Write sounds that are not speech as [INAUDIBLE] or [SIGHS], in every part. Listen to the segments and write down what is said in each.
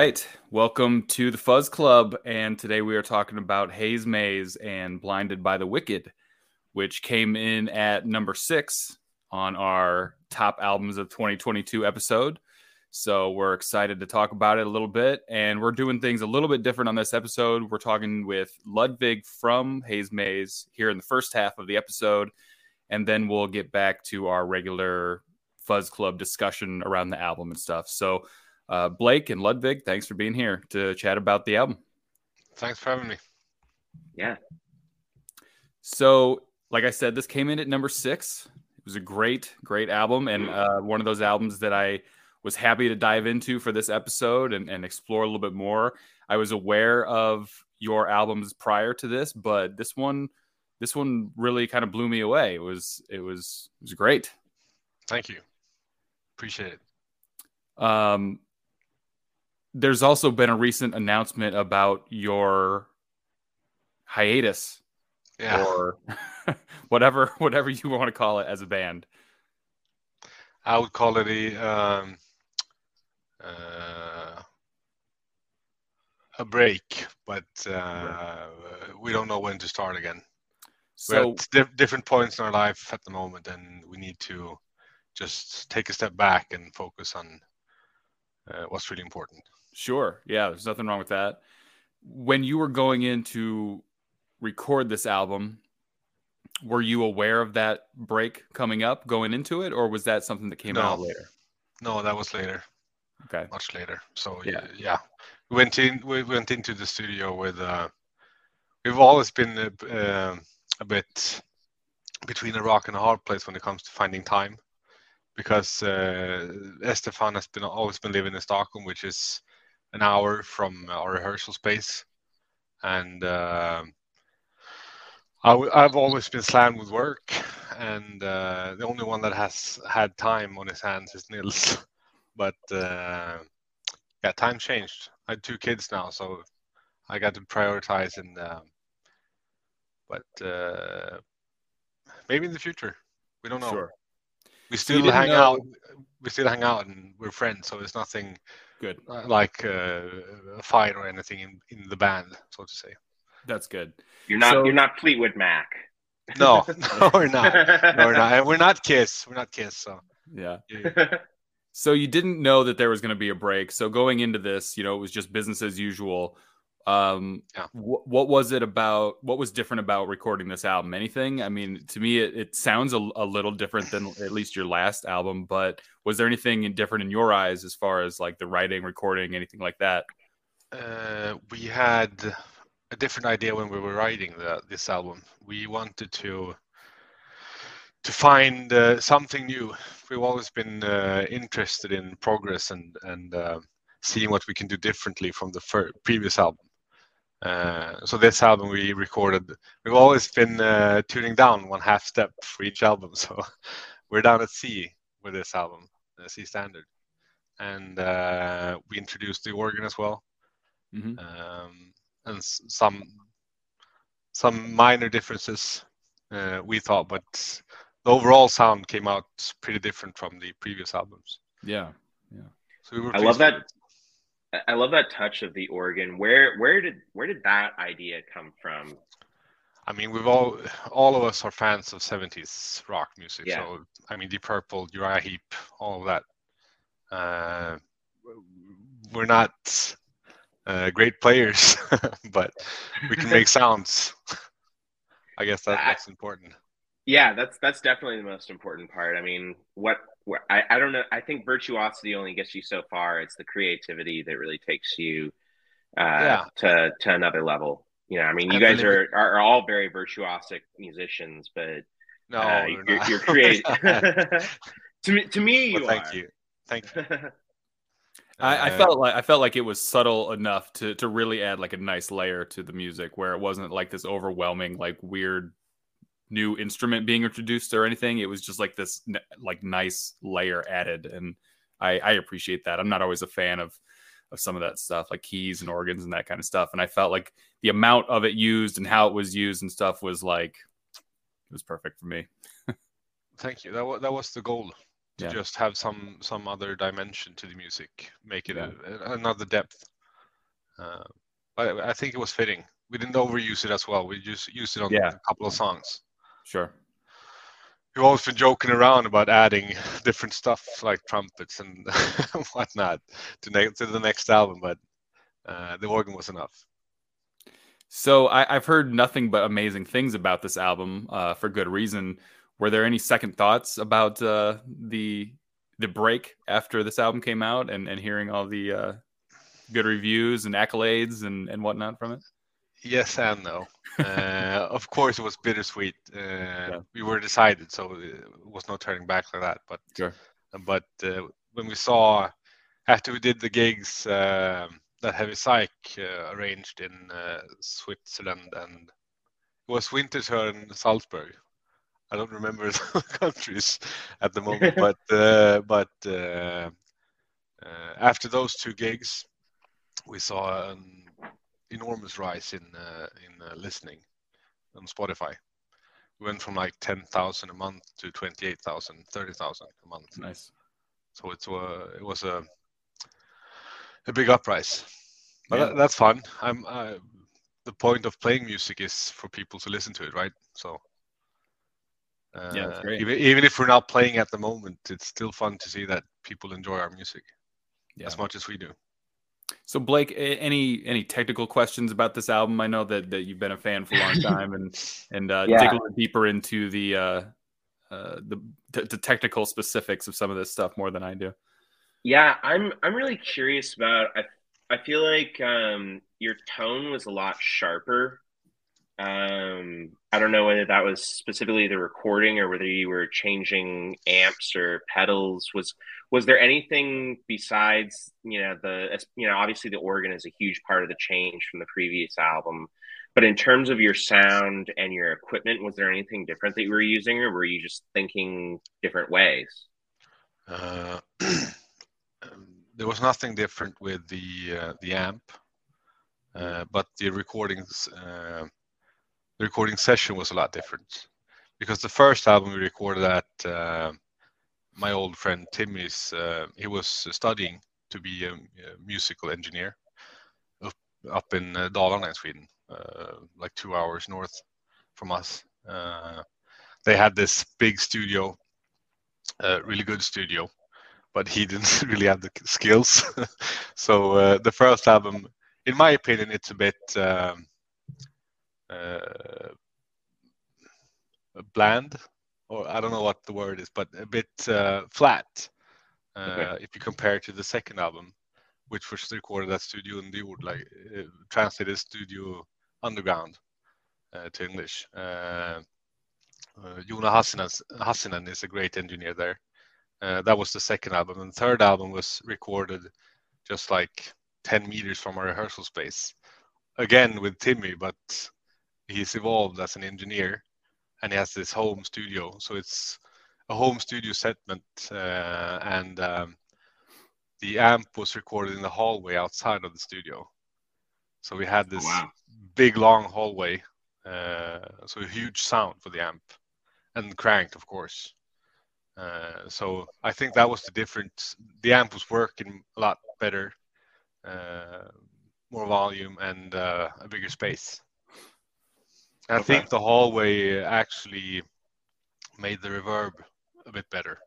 right. Welcome to the Fuzz Club. And today we are talking about Haze Maze and Blinded by the Wicked, which came in at number six on our top albums of 2022 episode. So we're excited to talk about it a little bit. And we're doing things a little bit different on this episode. We're talking with Ludwig from Haze Maze here in the first half of the episode. And then we'll get back to our regular Fuzz Club discussion around the album and stuff. So, uh, Blake and Ludwig, thanks for being here to chat about the album. Thanks for having me. Yeah. So, like I said, this came in at number six. It was a great, great album, and uh, one of those albums that I was happy to dive into for this episode and, and explore a little bit more. I was aware of your albums prior to this, but this one, this one really kind of blew me away. It was, it was, it was great. Thank you. Appreciate it. Um, there's also been a recent announcement about your hiatus Yeah. or [LAUGHS] whatever whatever you want to call it as a band. I would call it a um, uh, a break, but uh, we don't know when to start again. We're So at di- different points in our life at the moment, and we need to just take a step back and focus on uh, what's really important. Sure, yeah, there's nothing wrong with that. When you were going in to record this album, were you aware of that break coming up going into it, or was that something that came No. out later? No, that was later, Okay. much later. So Yeah. yeah, we went in. We went into the studio with. Uh, we've always been a, um a bit between a rock and a hard place when it comes to finding time, because uh, Estefan has been always been living in Stockholm, which is an hour from our rehearsal space, and. um I w- I've always been slammed with work, and uh, the only one that has had time on his hands is Nils. [LAUGHS] But uh, yeah, time changed. I have two kids now, so I got to prioritize. And um, but uh, maybe in the future, we don't know. Sure. We still didn't hang know- out. We still hang out, and we're friends. So it's nothing Good. uh, like uh, a fight or anything in, in the band, so to say. That's good. You're not So- you're not Fleetwood Mac. No, [LAUGHS] no, we're not. No, we're not. We're not Kiss. We're not Kiss. So Yeah. yeah. So you didn't know that there was going to be a break. So going into this, you know, it was just business as usual. Um, Yeah. wh- what was it about? What was different about recording this album? Anything? I mean, to me, it, it sounds a, a little different than at least your last album. But was there anything different in your eyes as far as like the writing, recording, anything like that? uh, we had a different idea when we were writing the, this album. We wanted to to find uh, something new. We've always been uh, interested in progress and and uh, seeing what we can do differently from the fir- previous album. Uh, so this album we recorded. We've always been uh, tuning down one half step for each album. [LAUGHS] So we're down at C with this album, uh, C standard, and uh, we introduced the organ as well hmm um, and s- some some minor differences uh, we thought, but the overall sound came out pretty different from the previous albums. Yeah. So we were I love pleased with that. I love that touch of the organ. Where where did where did that idea come from? I mean, we've all all of us are fans of 70s rock music. Yeah. So I mean, Deep Purple, Uriah Heep, all of that. Uh, we're not uh, great players, [LAUGHS] but we can make sounds. I guess that, [LAUGHS] that's important. Yeah, that's that's definitely the most important part. I mean, what, what I, I don't know. I think virtuosity only gets you so far. It's the creativity that really takes you uh, Yeah. to to another level. You know, I mean, you And guys are, are are all very virtuosic musicians, but No, uh, you're, not. you're creative. [LAUGHS] [LAUGHS] to me, to me, you Well, thank are. you. Thank you. [LAUGHS] I, I Uh, felt like I felt like it was subtle enough to to really add like a nice layer to the music where it wasn't like this overwhelming like weird new instrument being introduced or anything. It was just like this n- like nice layer added, and I, I appreciate that. I'm not always a fan of of some of that stuff like keys and organs and that kind of stuff, and I felt like the amount of it used and how it was used and stuff was like it was perfect for me. Thank you. That was that was the goal to Yeah. just have some some other dimension to the music, make it Yeah. a- another depth. Uh, but I think it was fitting. We didn't overuse it as well. We just used it on Yeah. a couple of songs. Sure. We've always been joking around about adding different stuff like trumpets and [LAUGHS] whatnot to, ne- to the next album, but uh, the organ was enough. So I, I've heard nothing but amazing things about this album uh, for good reason. Were there any second thoughts about uh, the the break after this album came out and, and hearing all the uh, good reviews and accolades and, and whatnot from it? Yes and no. Uh, of course, it was bittersweet. Uh, We were decided, so it was no turning back like that. But Sure. but uh, when we saw after we did the gigs um that Heavy Psych uh, arranged in uh, Switzerland and it was Winterthur and Salzburg. I don't remember [LAUGHS] the countries at the moment, [LAUGHS] but uh, but uh, uh, after those two gigs, we saw an enormous rise in uh, in uh, listening on Spotify. We went from like 10,000 a month to 28,000, 30,000 a month. Nice. So it's uh, it was a a big uprise. But Yeah. that, that's fun. I'm uh, the point of playing music is for people to listen to it, right? So uh, Yeah, even even if we're not playing at the moment, it's still fun to see that people enjoy our music Yeah. as much as we do. So Blake, any any technical questions about this album? I know that, that you've been a fan for a long time, and [LAUGHS] and uh, Yeah. dig a little deeper into the uh, uh, the, t- the technical specifics of some of this stuff more than I do. Yeah, I'm I'm really curious about I I feel like um your tone was a lot sharper. Um I don't know whether that was specifically the recording or whether you were changing amps or pedals. Was was there anything besides, you know, the you know, obviously the organ is a huge part of the change from the previous album. But in terms of your sound and your equipment, was there anything different that you were using or were you just thinking different ways? Uh, [CLEARS THROAT] um, there was nothing different with the uh, the amp, uh, but the recordings uh, the recording session was a lot different because the first album we recorded at uh, my old friend Timmy's. Uh, he was studying to be a, musical engineer up up in uh, Dalarna in Sweden, uh, like two hours north from us. Uh, they had this big studio a really good studio, but he [LAUGHS] didn't really have the skills. [LAUGHS] so uh, the first album, in my opinion, it's a bit um, uh, bland, or I don't know what the word is, but a bit uh, flat uh, Okay. if you compare it to the second album, which was recorded at Studio Underjord, like uh, translated Studio Underground uh, to English. Uh, uh, Jona Hassinen, is a great engineer there. Uh, that was the second album. And the third album was recorded just like 10 meters from our rehearsal space. Again with Timmy, but he's evolved as an engineer and he has this home studio. So it's a home studio segment. Uh, and um, the amp was recorded in the hallway outside of the studio. So we had this Wow. big long hallway. Uh, so a huge sound for the amp and cranked, of course. Uh, so I think that was the difference. The amp was working a lot better, uh, more volume and uh, a bigger space. I Okay. think the hallway actually made the reverb a bit better,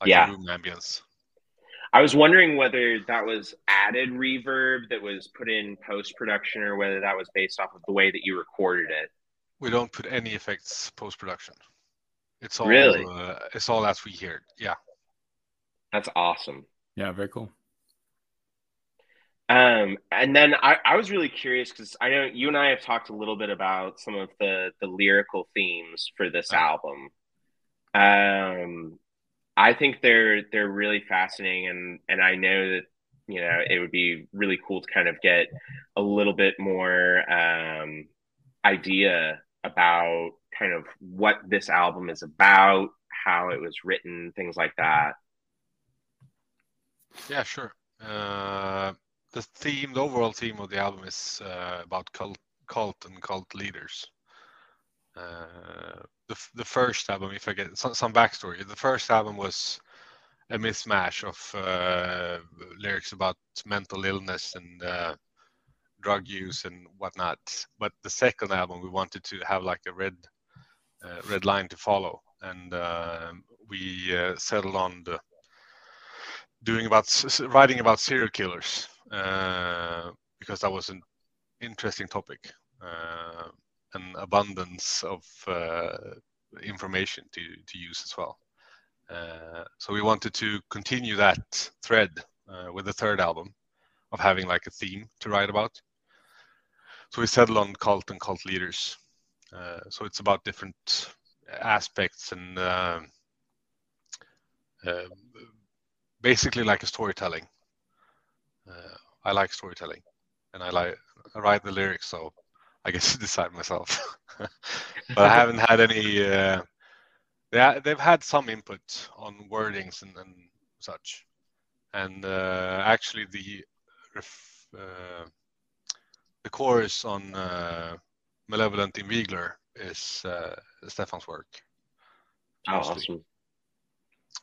like Yeah. room ambience. I was wondering whether that was added reverb that was put in post production or whether that was based off of the way that you recorded it. We don't put any effects post production. It's all Really? uh, it's all as we hear. it. Yeah. That's awesome. Yeah, very cool. Um, and then I, I was really curious because I know you and I have talked a little bit about some of the the lyrical themes for this album. Um, I think they're they're really fascinating, and and I know that you know it would be really cool to kind of get a little bit more um, idea about kind of what this album is about, how it was written, things like that. Yeah, sure. Uh, the theme, the overall theme of the album is uh, about cult, cult and cult leaders. Uh, the the first album, if I get some, some backstory, the first album was a mismatch of uh, lyrics about mental illness and uh, drug use and whatnot. But the second album, we wanted to have like a red uh, red line to follow, and uh, we uh, settled on the doing about writing about serial killers because that was an interesting topic, uh, an abundance of uh, information to to use as well. so we wanted to continue that thread with the third album of having like a theme to write about. So we settled on cult and cult leaders. Uh, so it's about different aspects and uh, uh, basically like a storytelling. Uh, I like storytelling, and I like I write the lyrics, so I get [LAUGHS] to decide myself. [LAUGHS] but I haven't had any. Uh, they they've had some input on wordings and, and such, and uh, actually the uh, the chorus on uh, Malevolent Invigilator is uh, Stefan's work. Oh, awesome.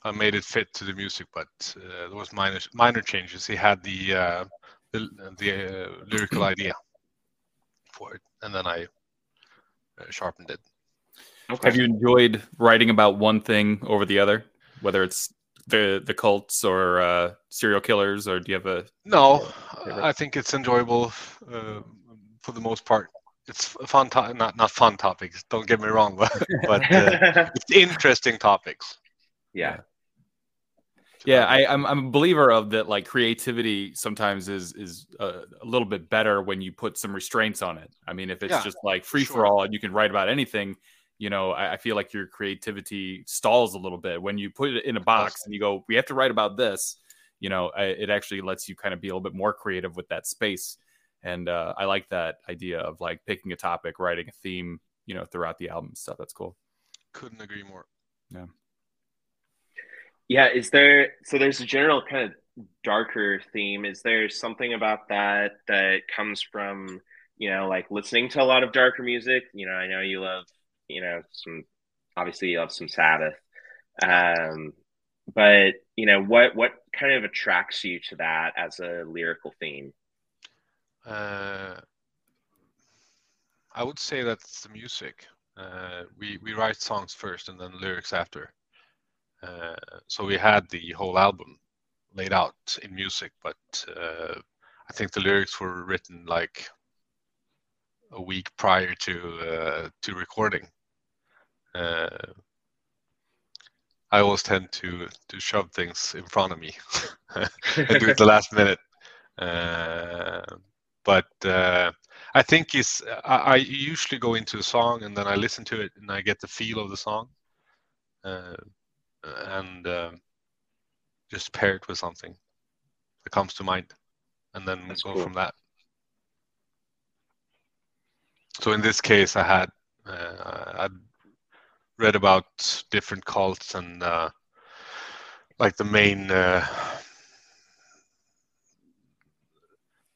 I made it fit to the music, but uh, there was minor minor changes. He had the uh, the, the uh, lyrical idea for it, and then I sharpened it. Okay. Have you enjoyed writing about one thing over the other, whether it's the the cults or uh, serial killers, or do you have a? No, I think it's enjoyable uh, for the most part. It's fun, to- not not fun topics. Don't get me wrong, but, [LAUGHS] but uh, it's interesting topics. Yeah. Yeah, I, am I'm, I'm a believer of that. Like creativity sometimes is is a, a, little bit better when you put some restraints on it. I mean, if it's yeah, just like free sure. for all and you can write about anything, you know, I, I, feel like your creativity stalls a little bit when you put it in a box and you go, we have to write about this. You know, I, it actually lets you kind of be a little bit more creative with that space. And uh, I like that idea of like picking a topic, writing a theme, you know, throughout the album stuff. That's cool. Couldn't agree more. Yeah. Yeah. Is there, so there's a general kind of darker theme. Is there something about that that comes from, you know, like listening to a lot of darker music? You know, I know you love you know, some obviously you love some Sabbath. Um, but you know, what what kind of attracts you to that as a lyrical theme? Uh, I would say that's the music. Uh, we we write songs first and then lyrics after. Uh, so we had the whole album laid out in music, but uh, I think the lyrics were written like a week prior to uh, to recording I always tend to to shove things in front of me and do it the last minute. Uh, but uh, I think is I, I, usually go into a song and then I listen to it and I get the feel of the song, uh, and um, just pair it with something that comes to mind, and then That's go cool. from that. So in this case, I had uh, I read about different cults and uh, like the main uh,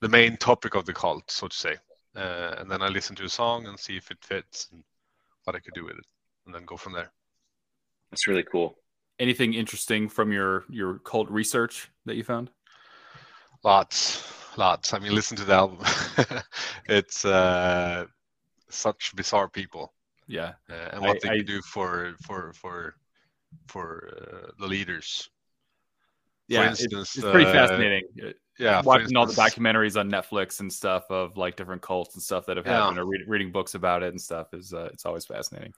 the main topic of the cult, so to say. Uh, and then I listen to a song and see if it fits and what I could do with it, and then go from there. That's really cool. Anything interesting from your your cult research that you found? Lots, lots. I mean, listen to the album. [LAUGHS] it's uh, such bizarre people yeah uh, and what I, they I, do for for for for uh, the leaders yeah instance, it's, it's, pretty uh, fascinating yeah watching instance, all the documentaries on netflix and stuff of like different cults and stuff that have yeah. happened or read, reading books about it and stuff is uh, it's always fascinating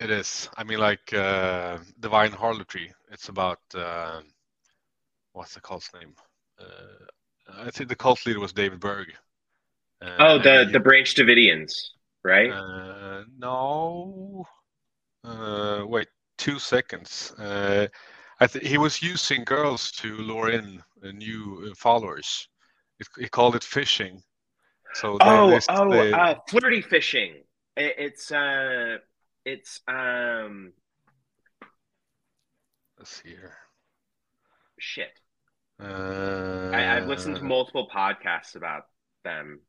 it is i mean like uh, divine harlotry it's about uh, what's the cult's name Uh, i think the cult leader was david berg oh the he, the branch davidians right? Uh, no. Uh, wait, two seconds. Uh, I th- he was using girls to lure in new followers. It, he called it fishing. So oh, they, oh, they... Uh, flirty fishing. It, it's uh, it's um. Let's see here. Shit. Uh, I, I've listened to multiple podcasts about them.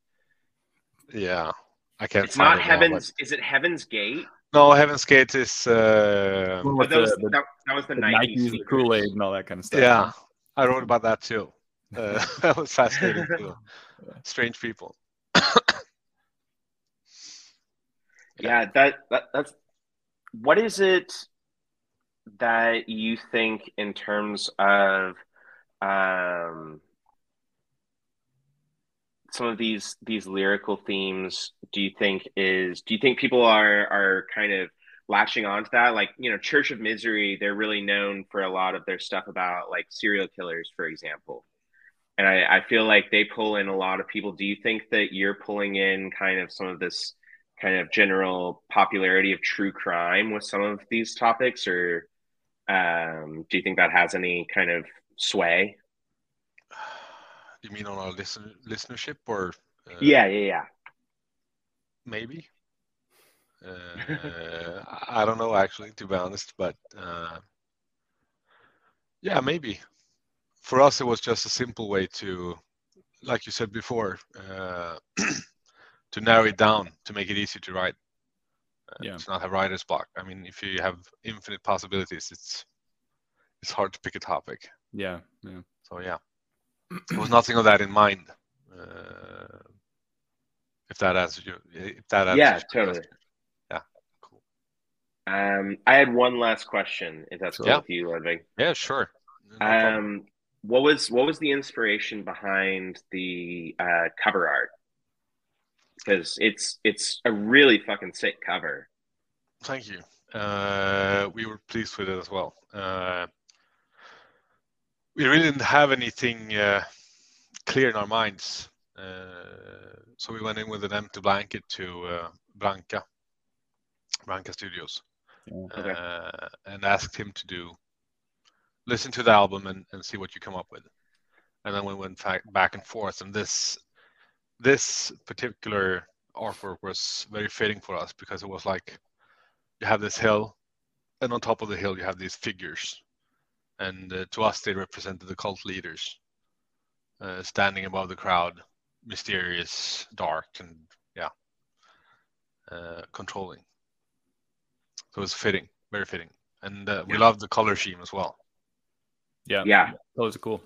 Yeah. I can't. It's not Heaven's. Is it Heaven's Gate? No, Heaven's Gate is. Uh, oh, that, was, the, that, that, was the, the Nike, the Kool Aid, and all that kind of stuff. Yeah, I wrote about that too. Uh, [LAUGHS] that was fascinating [LAUGHS] too. Strange people. Yeah, that, that that's what is it that you think in terms of um some of these these lyrical themes do you think is do you think people are are kind of latching on to that? Like you know church of misery they're really known for a lot of their stuff about like serial killers for example. And I, I feel like they pull in a lot of people. Do you think that you're pulling in kind of some of this kind of general popularity of true crime with some of these topics or um, do you think that has any kind of sway [SIGHS] You mean on our listen listenership or? Uh, yeah yeah yeah maybe. Uh, [LAUGHS] I don't know actually, to be honest, but uh, yeah, maybe. For us, it was just a simple way to, like you said before, uh, [CLEARS THROAT] to narrow it down to make it easy to write. Uh, Yeah. To not have writer's block. I mean, if you have infinite possibilities, it's it's hard to pick a topic. Yeah, yeah. So yeah, there was nothing of that in mind. Uh, if that answers you, if that answers Yeah, totally. question. Yeah, cool. um, i had one last question if that's cool Yeah. with you ludwig Yeah, sure. No um, what was what was the inspiration behind the uh, cover art because it's it's a really fucking sick cover Thank you. Uh, we were pleased with it as well. Uh, we really didn't have anything uh, clear in our minds, uh, so we went in with an empty blanket to uh, Branca, Branca Studios, Okay. uh, and asked him to do listen to the album and, and see what you come up with. And then we went fa- back and forth, and this this particular artwork was very fitting for us because it was like you have this hill, and on top of the hill you have these figures, and uh, to us they represented the cult leaders, uh, standing above the crowd, mysterious, dark, and yeah, uh, controlling. So it was fitting, very fitting, and uh, we Yeah. love the color scheme as well. Yeah. yeah Those are cool.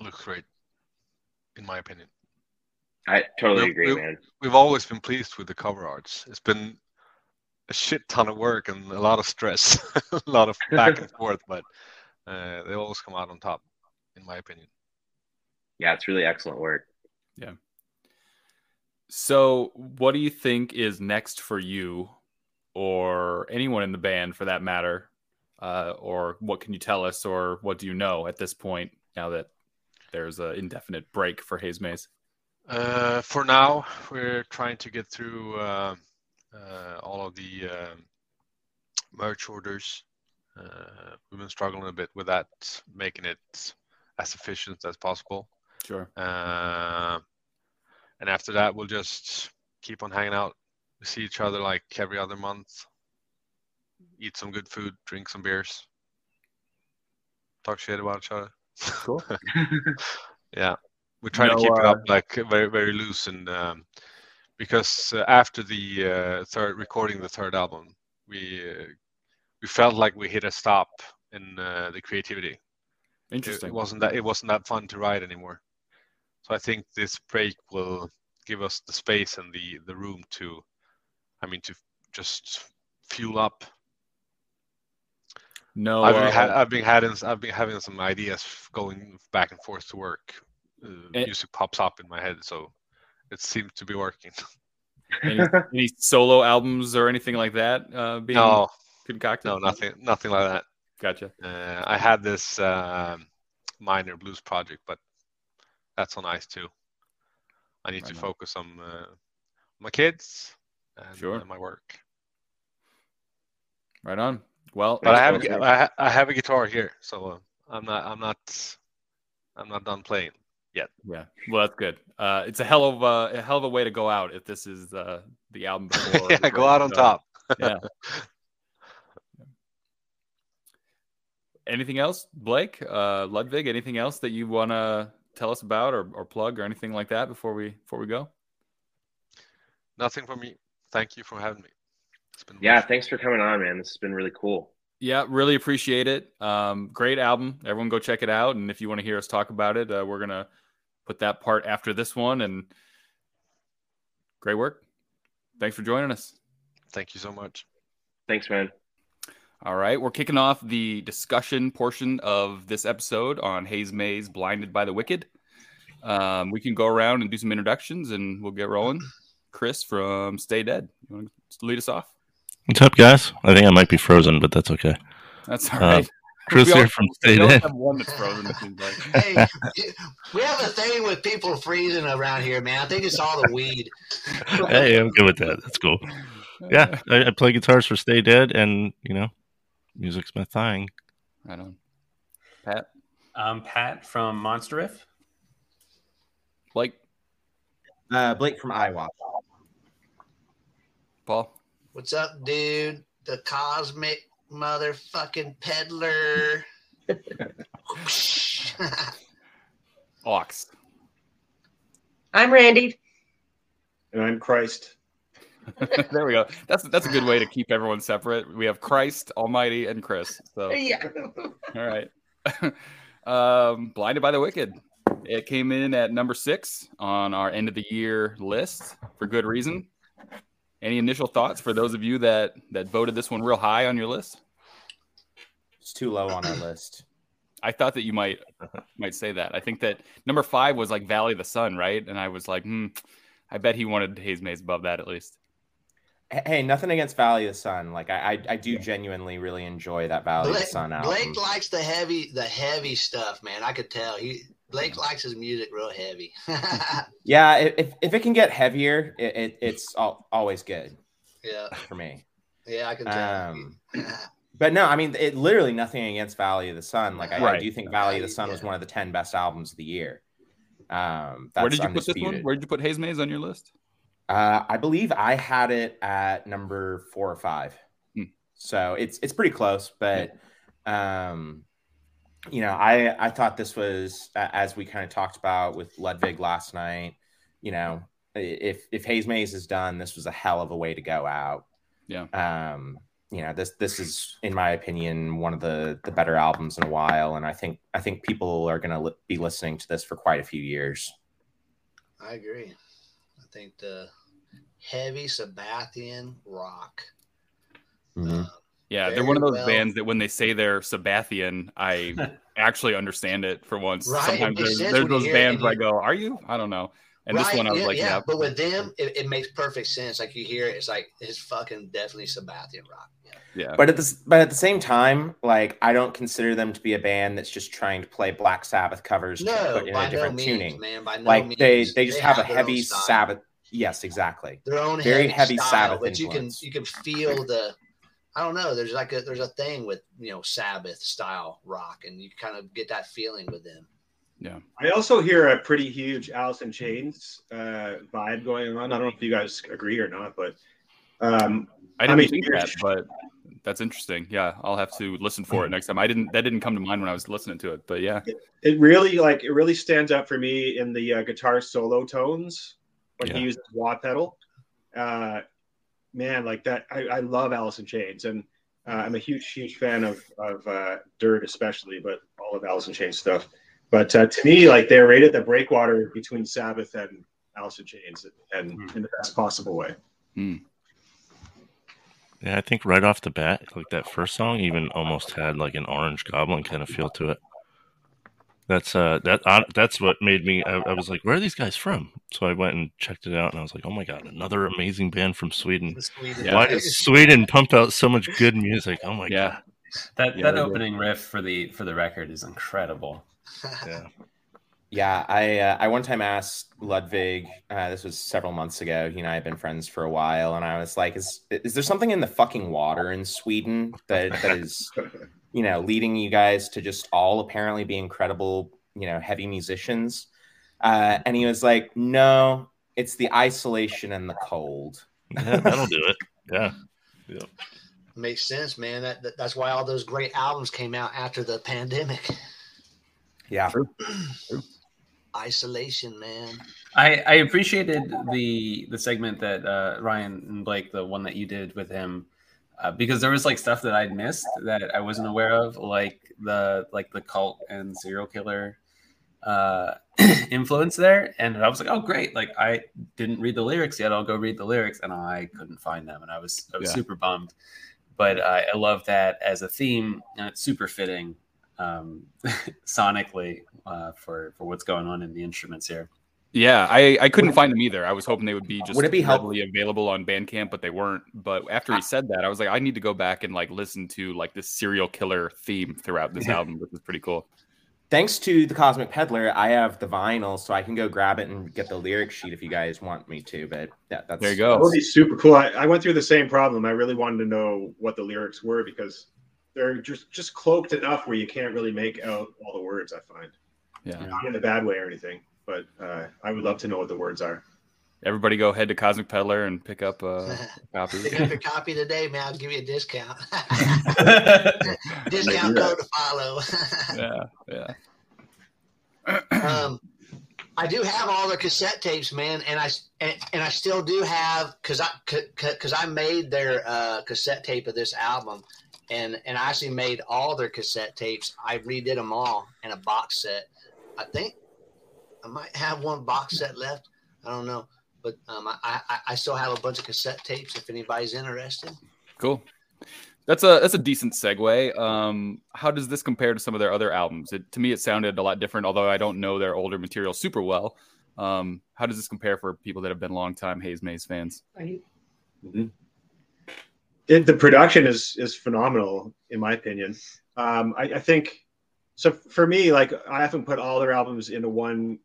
Looks great, in my opinion. I totally We'll- agree we'll- man We've always been pleased with the cover arts. It's been a shit ton of work and a lot of stress, [LAUGHS] a lot of [LAUGHS] back and forth, but uh, they always come out on top, in my opinion. yeah it's really excellent work Yeah. So, what do you think is next for you, or anyone in the band for that matter? Uh, or what can you tell us, or what do you know at this point now that there's an indefinite break for Haze Maze? Uh, for now, we're trying to get through uh, uh, all of the um merch orders. Uh, we've been struggling a bit with that, making it as efficient as possible. Sure. Uh, and after that, we'll just keep on hanging out. We see each other like every other month, eat some good food, drink some beers, talk shit about each other. Cool. [LAUGHS] yeah, we try No, to keep it uh, up like very very loose and um, because uh, after the uh, third recording the third album, we uh, we felt like we hit a stop in uh, the creativity. It, Interesting. it wasn't that it wasn't that fun to write anymore. So I think this break will give us the space and the the room to, I mean, to just fuel up. no, I've been, uh, ha- I've been having I've been having some ideas going back and forth to work. Uh, music pops up in my head, so it seemed to be working. [LAUGHS] any, any solo albums or anything like that uh, being No, concocted? no, nothing, nothing like that. Gotcha. Uh, I had this um minor blues project, but that's on ice too. I need Right to focus on uh, my kids and Sure. uh, my work. Right on. Well, But I have a, Thanks, gu- Oscar. I, ha- I have a guitar here, so uh, I'm not I'm not I'm not done playing. Yeah, Yeah. well, that's good. Uh, it's a hell of a, a hell of a way to go out if this is uh, the album [LAUGHS] before. yeah, the go out on so, top. yeah. [LAUGHS] Anything else, Blake, uh, Ludwig? Anything else that you want to tell us about or, or plug or anything like that before we before we go? Nothing from me. Thank you for having me. It's been yeah thanks for coming on man this has been really cool Yeah, really appreciate it. Um, great album. Everyone go check it out. And if you want to hear us talk about it, uh, we're gonna put that part after this one. And great work. Thanks for joining us. Thank you so much. Thanks, man. All right, we're kicking off the discussion portion of this episode on Haze Maze's Blinded by the Wicked. Um, we can go around and do some introductions and we'll get rolling. Chris from Stay Dead, you want to lead us off? What's up, guys? I think I might be frozen, but that's okay. That's all Uh, right. Chris We here from we Stay Dead. have one that's frozen. it seems like. [LAUGHS] hey, we have a thing with people freezing around here, man. I think it's all the weed. Hey, I'm good with that. That's cool. Yeah, I, I play guitars for Stay Dead, and you know, music's my thing. Right on. Pat, Um, Pat from Monster Riff. Blake, Uh, Blake from Iowa. Paul. What's up, dude? The cosmic motherfucking peddler. [LAUGHS] Ox. I'm Randy. And I'm Christ. [LAUGHS] there we go. That's that's a good way to keep everyone separate. We have Christ, Almighty, and Chris. So Yeah. all right. [LAUGHS] um, Blinded by the Wicked. It came in at number six on our end of the year list for good reason. Any initial thoughts for those of you that that voted this one real high on your list? It's too low on our list. [CLEARS THROAT] I thought that you might might say that. I think that number five was like Valley of the Sun, right? And I was like, hmm, I bet he wanted Haze Maze above that at least. Hey, nothing against Valley of the Sun. Like I, I, I do genuinely really enjoy that Valley of the Sun album. Blake likes the heavy, the heavy stuff, man. I could tell. He Blake likes his music real heavy. [LAUGHS] Yeah, if, if it can get heavier, it, it, it's al- always good yeah, [LAUGHS] for me. yeah, I can tell. Um, but no, I mean, it literally nothing against Valley of the Sun. Like I, I Right. do think Valley of the Sun was one of the ten best albums of the year. Um, that's Where did you put this one? Where did you put Haze Maze on your list? Uh, I believe I had it at number four or five. Hmm. So it's it's pretty close, but um, you know, I I thought this was as we kind of talked about with Ludwig last night. You know, if if Haze Maze is done, this was a hell of a way to go out. Yeah. Um, you know, this this is, in my opinion, one of the the better albums in a while, and I think I think people are going to li- be listening to this for quite a few years. I agree. I think the heavy Sabbathian rock. Mhm. uh, Yeah, they're one of those well. bands that when they say they're Sabbathian, I [LAUGHS] actually understand it for once. Right, Sometimes there's, there's those bands where I go, "Are you?" I don't know. And this one, I was yeah, like, yeah. "Yeah." But with them, it, it makes perfect sense. Like you hear it, it's like it's fucking definitely Sabbathian rock. Yeah. yeah. But at the but at the same time, like I don't consider them to be a band that's just trying to play Black Sabbath covers No, put in by a different no tuning. means, man. By no like means. they they just have, a heavy. Sabbath. Yes, exactly. Their own very heavy, heavy style, Sabbath but you can you can feel the. I don't know. There's like a there's a thing with you know Sabbath style rock, and you kind of get that feeling with them. Yeah. I also hear a pretty huge Alice in Chains uh, vibe going on. I don't know if you guys agree or not, but um, I I didn't mean, think you're- that, but that's interesting. Yeah, I'll have to listen for it next time. I didn't. That didn't come to mind when I was listening to it, but yeah, it really like it really stands out for me in the uh, guitar solo tones when Yeah. he uses wah pedal. Uh, man, like that, I, I love Alice in Chains, and uh, I'm a huge, huge fan of of uh, Dirt, especially, but all of Alice in Chains stuff. But uh, to me, like they're rated the breakwater between Sabbath and Alice in Chains, and Hmm. in the best possible way. Yeah, I think right off the bat, like that first song, even almost had like an Orange Goblin kind of feel to it. That's uh that uh, that's what made me. I, I was like, where are these guys from? So I went and checked it out, and I was like, oh my god, another amazing band from Sweden. Sweden- Yeah. Why does Sweden pump out so much good music? Oh my yeah. That Yeah, that they do. opening riff for the for the record is incredible. yeah. Yeah, I uh, I one time asked Ludwig. Uh, this was several months ago. He and I have been friends for a while, and I was like, "Is is there something in the fucking water in Sweden that that is, [LAUGHS] you know, leading you guys to just all apparently be incredible, you know, heavy musicians?" Uh, and he was like, "No, it's the isolation and the cold." Yeah, that'll do it. Yeah, Makes sense, man. That, that that's why all those great albums came out after the pandemic. Yeah, Isolation, man. I, I appreciated the the segment that uh, Ryan and Blake, the one that you did with him, uh, because there was like stuff that I'd missed that I wasn't aware of, like the like the cult and serial killer uh, [CLEARS THROAT] influence there. And I was like, oh, great. Like, I didn't read the lyrics yet. I'll go read the lyrics. And I couldn't find them. And I was, I was Yeah. super bummed. But I I love that as a theme. And it's super fitting um, [LAUGHS] sonically uh, for, for what's going on in the instruments here. Yeah, I, I couldn't find them either. I was hoping they would be just Would it be help- readily available on Bandcamp, but they weren't. But after he said that, I was like, I need to go back and like listen to like this serial killer theme throughout this [LAUGHS] album, which is pretty cool. Thanks to the Cosmic Peddler, I have the vinyl, so I can go grab it and get the lyric sheet if you guys want me to. But yeah, that's There you That go. would be super cool. I, I went through the same problem. I really wanted to know what the lyrics were because they're just just cloaked enough where you can't really make out all the words. I find Yeah. not in a bad way or anything, but uh, I would love to know what the words are. Everybody go head to Cosmic Peddler and pick up uh, [LAUGHS] a copy. Pick up your copy today, man. I'll give you a discount. [LAUGHS] discount Yeah. code to follow. [LAUGHS] Yeah, yeah. um, I do have all the cassette tapes, man, and I and, and I still do have because I because I made their uh, cassette tape of this album, and and I actually made all their cassette tapes. I redid them all in a box set. I think I might have one box set left. I don't know, but um, I, I I still have a bunch of cassette tapes if anybody's interested. Cool. That's a that's a decent segue. Um, how does this compare to some of their other albums? It, to me, it sounded a lot different, although I don't know their older material super well. Um, how does this compare for people that have been longtime Haze Maze fans? It, the production is is phenomenal in my opinion. Um, I, I think so. For me, like I often put all their albums into one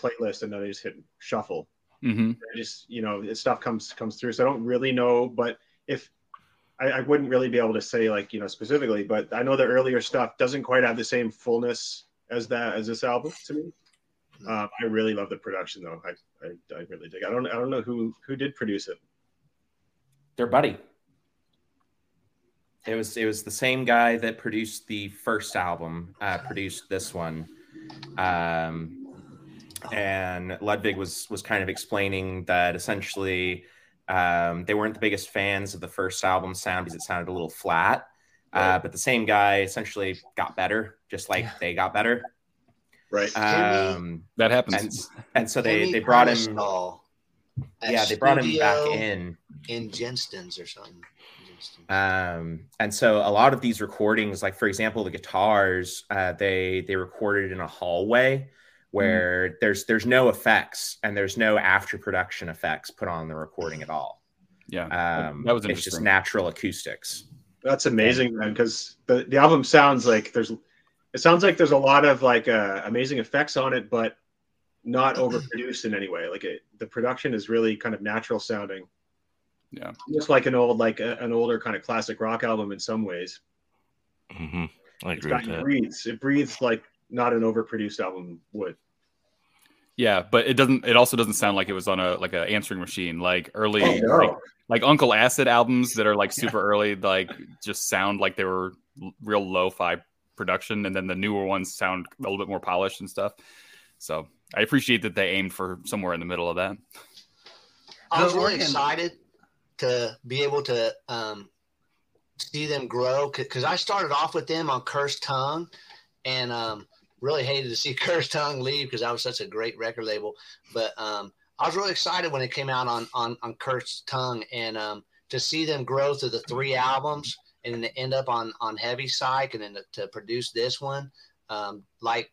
playlist and then I just hit shuffle. Mm-hmm. I just you know it- stuff comes comes through. So I don't really know, but if I, I wouldn't really be able to say like you know specifically, but I know the earlier stuff doesn't quite have the same fullness as that as this album to me. Um, I really love the production though. I, I, I really dig. I don't I don't know who who did produce it. their buddy. It was it was the same guy that produced the first album, uh, produced this one, um, and Ludwig was was kind of explaining that essentially um, they weren't the biggest fans of the first album sound because it sounded a little flat. Uh, but the same guy essentially got better, just like they got better. Right. Um, That happens. and and so they Timmy they brought him. Yeah, they brought him back in. in Jenston's or something. Jenston's. um and so a lot of these recordings like for example the guitars uh they they recorded in a hallway where there's there's no effects and there's no after production effects put on the recording at all yeah, um that was it's just natural acoustics That's amazing, man. Because the, the album sounds like there's, it sounds like there's a lot of like uh, amazing effects on it, but not overproduced in any way. Like it, the production is really kind of natural sounding. Yeah. Just like an old, like a, an older kind of classic rock album in some ways. hmm I agree got, with it that. breathes. It breathes like not an overproduced album would. Yeah, but it doesn't. It also doesn't sound like it was on a like an answering machine. Like early, Oh, no. like, like Uncle Acid albums that are like super early, like just sound like they were real lo-fi production, and then the newer ones sound a little bit more polished and stuff. So I appreciate that they aimed for somewhere in the middle of that. I was really excited to be able to um, see them grow because I started off with them on Cursed Tongue, and um, really hated to see [LAUGHS] Cursed Tongue leave because that was such a great record label. But um, I was really excited when it came out on on, on Cursed Tongue, and um, to see them grow through the three albums and then to end up on on Heavy Psych, and then to, to produce this one, um, like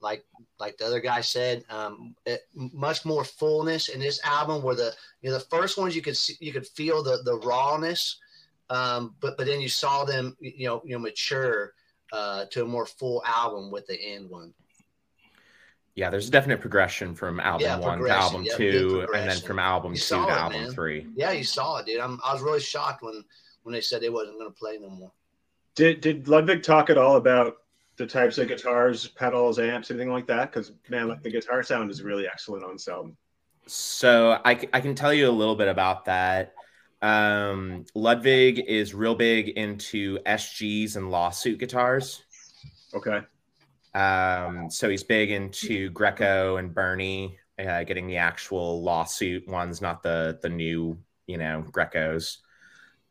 like like the other guy said, um, it, much more fullness in this album. Where the you know the first ones you could see, you could feel the the rawness, um, but but then you saw them you know you know mature uh, to a more full album with the end one. yeah there's a definite progression from album Yeah, one to album Yeah, two and then from album You two to it, album man. three Yeah, you saw it, dude. I'm, I was really shocked when when they said they wasn't going to play no more. Did did Ludwig talk at all about the types of guitars, pedals, amps, anything like that? Because man, like the guitar sound is really excellent on album. So I can tell you a little bit about that. Um, Ludwig is real big into SGs and lawsuit guitars. Okay. Um, so he's big into Greco and Burny, uh, getting the actual lawsuit ones, not the the new, you know, Grecos.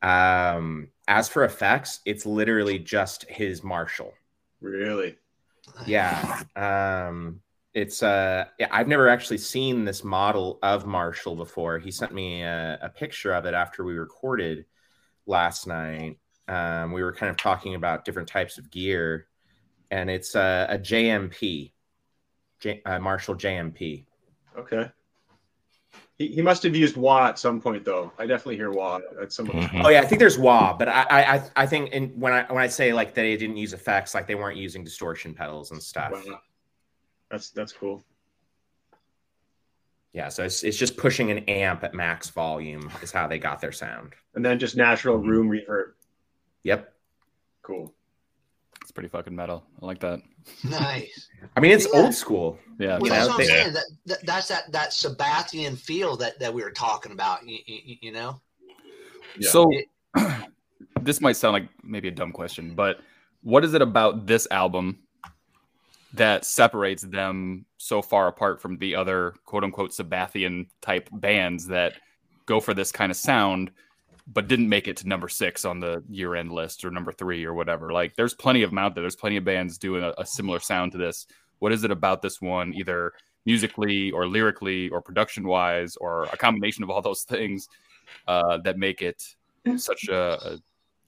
Um, as for effects, it's literally just his Marshall. Really? Yeah. Um, it's uh, yeah, I've never actually seen this model of Marshall before. He sent me a, a picture of it after we recorded last night. Um, we were kind of talking about different types of gear, and it's a, a JMP, J, uh, Marshall JMP. Okay. He, he must have used wah at some point though. I definitely hear wah at some of Mhm. Oh yeah, I think there's wah, but I I I- I think in, when I when I say like they didn't use effects, like they weren't using distortion pedals and stuff. Wow. That's that's cool. Yeah, so it's it's just pushing an amp at max volume is how they got their sound. And then just natural room reverb. Yep. Cool. It's pretty fucking metal. I like that. Nice. I mean, it's Yeah. old school. Yeah. Well, that's what I'm saying. That, that that's that that Sabbathian feel that that we were talking about. You, you, you know. Yeah. So It- [CLEARS THROAT] this might sound like maybe a dumb question, but what is it about this album that separates them so far apart from the other quote unquote Sabbathian type bands that go for this kind of sound but didn't make it to number six on the year end list or number three or whatever? Like there's plenty of them out there. There's plenty of bands doing a, a similar sound to this. What is it about this one, either musically or lyrically or production wise or a combination of all those things uh, that make it such a, a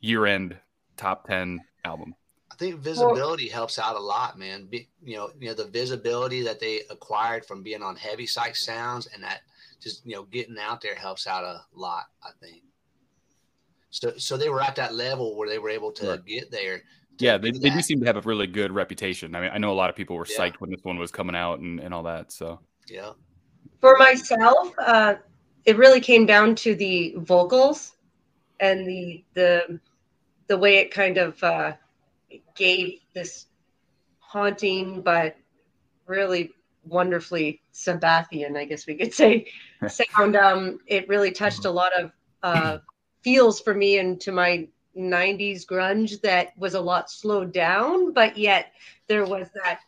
year-end top 10 album I think visibility helps out a lot, man. Be, you know, you know the visibility that they acquired from being on Heavy Psych Sounds, and that just you know getting out there helps out a lot. I think. So, so they were at that level where they were able to Right. get there. to yeah they, do they do seem to have a really good reputation i mean i know a lot of people were Yeah. psyched when this one was coming out and, and all that so Yeah. For myself, uh, it really came down to the vocals and the the the way it kind of uh, gave this haunting but really wonderfully Sabbathian, I guess we could say, [LAUGHS] sound. Um, it really touched a lot of uh, feels for me into my 90s grunge that was a lot slowed down, but yet there was that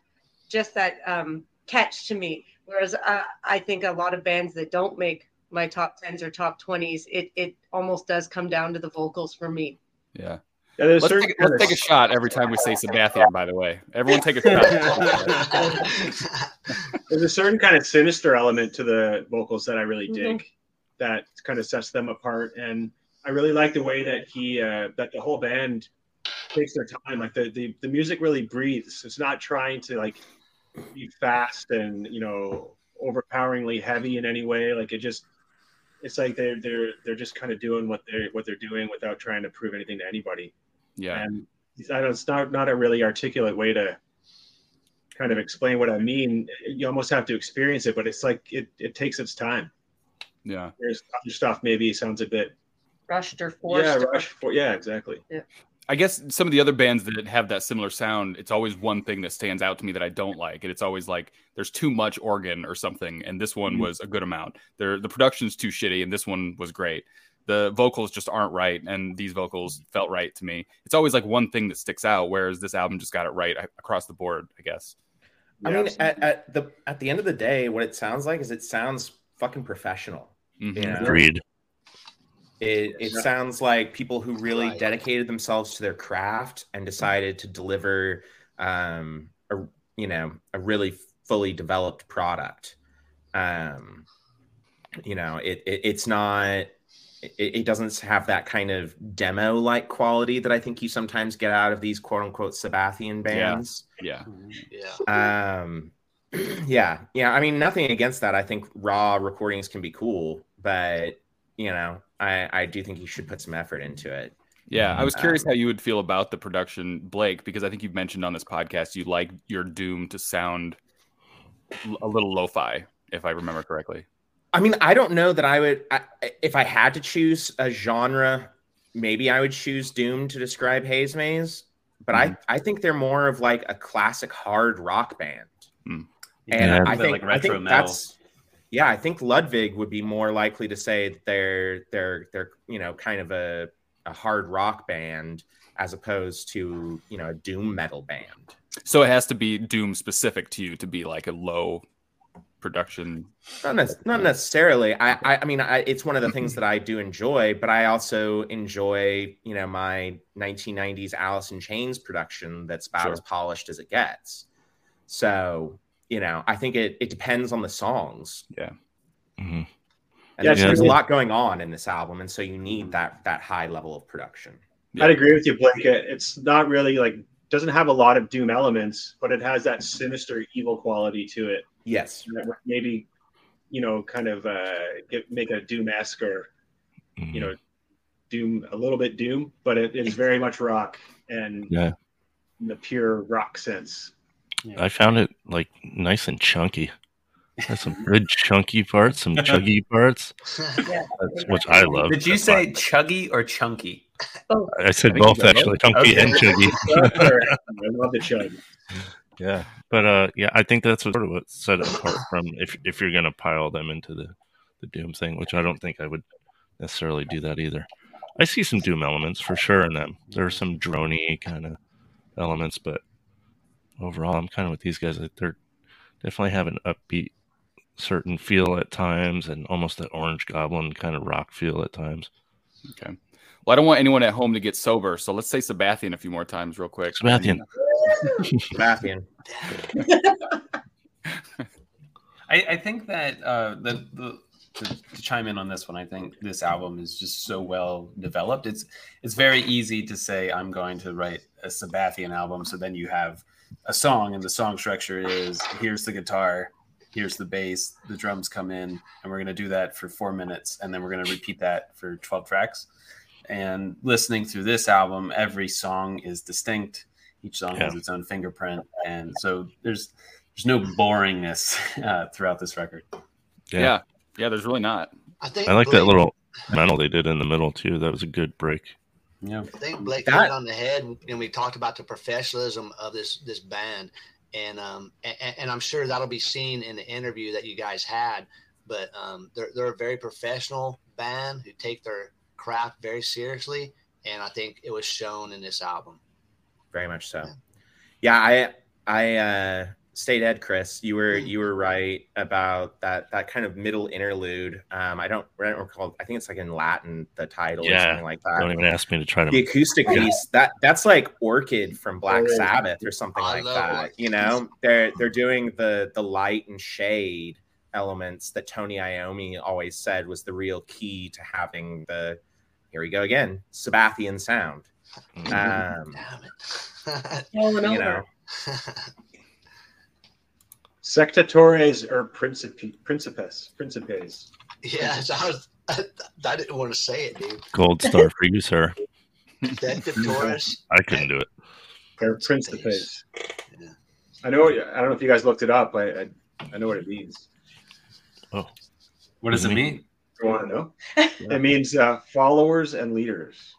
just that um, catch to me. Whereas uh, I think a lot of bands that don't make my top 10s or top 20s, it, it almost does come down to the vocals for me. yeah Yeah, let's, take, let's take a shot every time we say Sabbathian by the way everyone take a shot [LAUGHS] There's a certain kind of sinister element to the vocals that I really dig, that kind of sets them apart. And I really like the way that he, uh, that the whole band takes their time. Like the, the the music really breathes. It's not trying to like be fast and you know overpoweringly heavy in any way. Like it just, it's like they're they're they're just kind of doing what they're what they're doing without trying to prove anything to anybody. yeah And I don't, it's not not a really articulate way to kind of explain what I mean. You almost have to experience it, but it's like it, it takes its time. yeah There's other stuff maybe sounds a bit Rushed or forced. yeah, or- rush for yeah, exactly. I guess some of the other bands that have that similar sound, it's always one thing that stands out to me that I don't like. And it's always like there's too much organ or something. And this one Mhm. was a good amount. There the production's too shitty, and this one was great. The vocals just aren't right, and these vocals felt right to me. It's always like one thing that sticks out, whereas this album just got it right across the board, I guess. I Yeah. mean, at, at the at the end of the day, what it sounds like is it sounds fucking professional. Mhm. Yeah. Agreed. It it Yeah. sounds like people who really dedicated themselves to their craft and decided to deliver, um, a you know, a really fully developed product. Um, you know, it, it it's not. It, it doesn't have that kind of demo like quality that I think you sometimes get out of these quote unquote Sabbathian bands. Yeah. Yeah. Um, [CLEARS THROAT] yeah, yeah. I mean, nothing against that. I think raw recordings can be cool, but you know, I I do think you should put some effort into it. Yeah, I was um, curious Um, how you would feel about the production, Blake, because I think you've mentioned on this podcast you like your Doom to sound a little lo-fi, if I remember correctly. I mean, I don't know that I would. I, if I had to choose a genre, maybe I would choose Doom to describe Haze Maze. But I mm-hmm. I think they're more of like a classic hard rock band. Hmm. And Yeah. I think, like I retro think metal. that's yeah, I think Ludwig would be more likely to say that they're they're they're you know kind of a, a hard rock band as opposed to you know a doom metal band. So it has to be Doom specific to you to be like a low production. Not, nec- not necessarily. I, I I mean I, it's one of the things that I do enjoy, but I also enjoy you know my 1990s Alice in Chains production that's about Sure. as polished as it gets. So you know, I think it it depends on the songs. Yeah. Mhm. And Yeah, there's, so there's a lot going on in this album, and so you need that that high level of production. I'd agree with you, Blake. It's not really like doesn't have a lot of doom elements, but it has that sinister evil quality to it. Yes. maybe, you know, kind of uh, get, make a doom esque or Mhm. you know, doom a little bit doom, but it is very much rock and Yeah. in the pure rock sense. I found it like nice and chunky. That's some good chunky parts, some chuggy [LAUGHS] parts, Yeah. that's, which I love. Did you That's say chuggy or chunky? Oh, I said I both you said actually, chunky Okay. and chuggy. [LAUGHS] I love the chug. Yeah, but uh, yeah, I think that's what sort of what set it apart from if if you're gonna pile them into the the doom thing, which I don't think I would necessarily do that either. I see some doom elements for sure in them. There are some drony kind of elements, but overall, I'm kind of with these guys. Like they're definitely have an upbeat, certain feel at times, and almost that Orange Goblin kind of rock feel at times. Okay. Well, I don't want anyone at home to get sober, so let's say Sabbathian a few more times, real quick. Sebastian, Sebastian. [LAUGHS] I, I think that uh, the, the to, to chime in on this one, I think this album is just so well developed. It's it's very easy to say I'm going to write a Sabbathian album, so then you have a song, and the song structure is here's the guitar, here's the bass, the drums come in, and we're going to do that for four minutes, and then we're going to repeat that for twelve tracks. And listening through this album, every song is distinct. Each song has its own fingerprint, and so there's there's no boringness uh, throughout this record. Yeah. Yeah. yeah. there's really not. I think I like that little mental they did in the middle too. That was a good break. Yeah. I think Blake That- hit it on the head and we talked about the professionalism of this this band, and um and, and I'm sure that'll be seen in the interview that you guys had. But um, they're they're a very professional band who take their craft very seriously, and I think it was shown in this album. very much so. Yeah, I I uh Stay Dead, Chris. You were you were right about that that kind of middle interlude. Um, I don't I don't recall. I think it's like in Latin the title or Yeah. something like that. Don't even ask me to try to the to. acoustic piece that that's like Orchid from Black Oh. Sabbath or something I like that. Orchid. You know, they're they're doing the the light and shade elements that Tony Iommi always said was the real key to having the here we go again Sabbathian sound. Mm-hmm. Um, Damn it! Rolling [LAUGHS] you [LAUGHS] over. know, Sectatores or Principe, Principes, Principes. yes, [LAUGHS] I was. I, I didn't want to say it, dude. Gold star for you, sir. Sectatores. I couldn't do it. Or Principes. Yeah. I know. I don't know if you guys looked it up. I I, I know what it means. Oh, What does it mean? You want to know? [LAUGHS] It means uh, followers and leaders,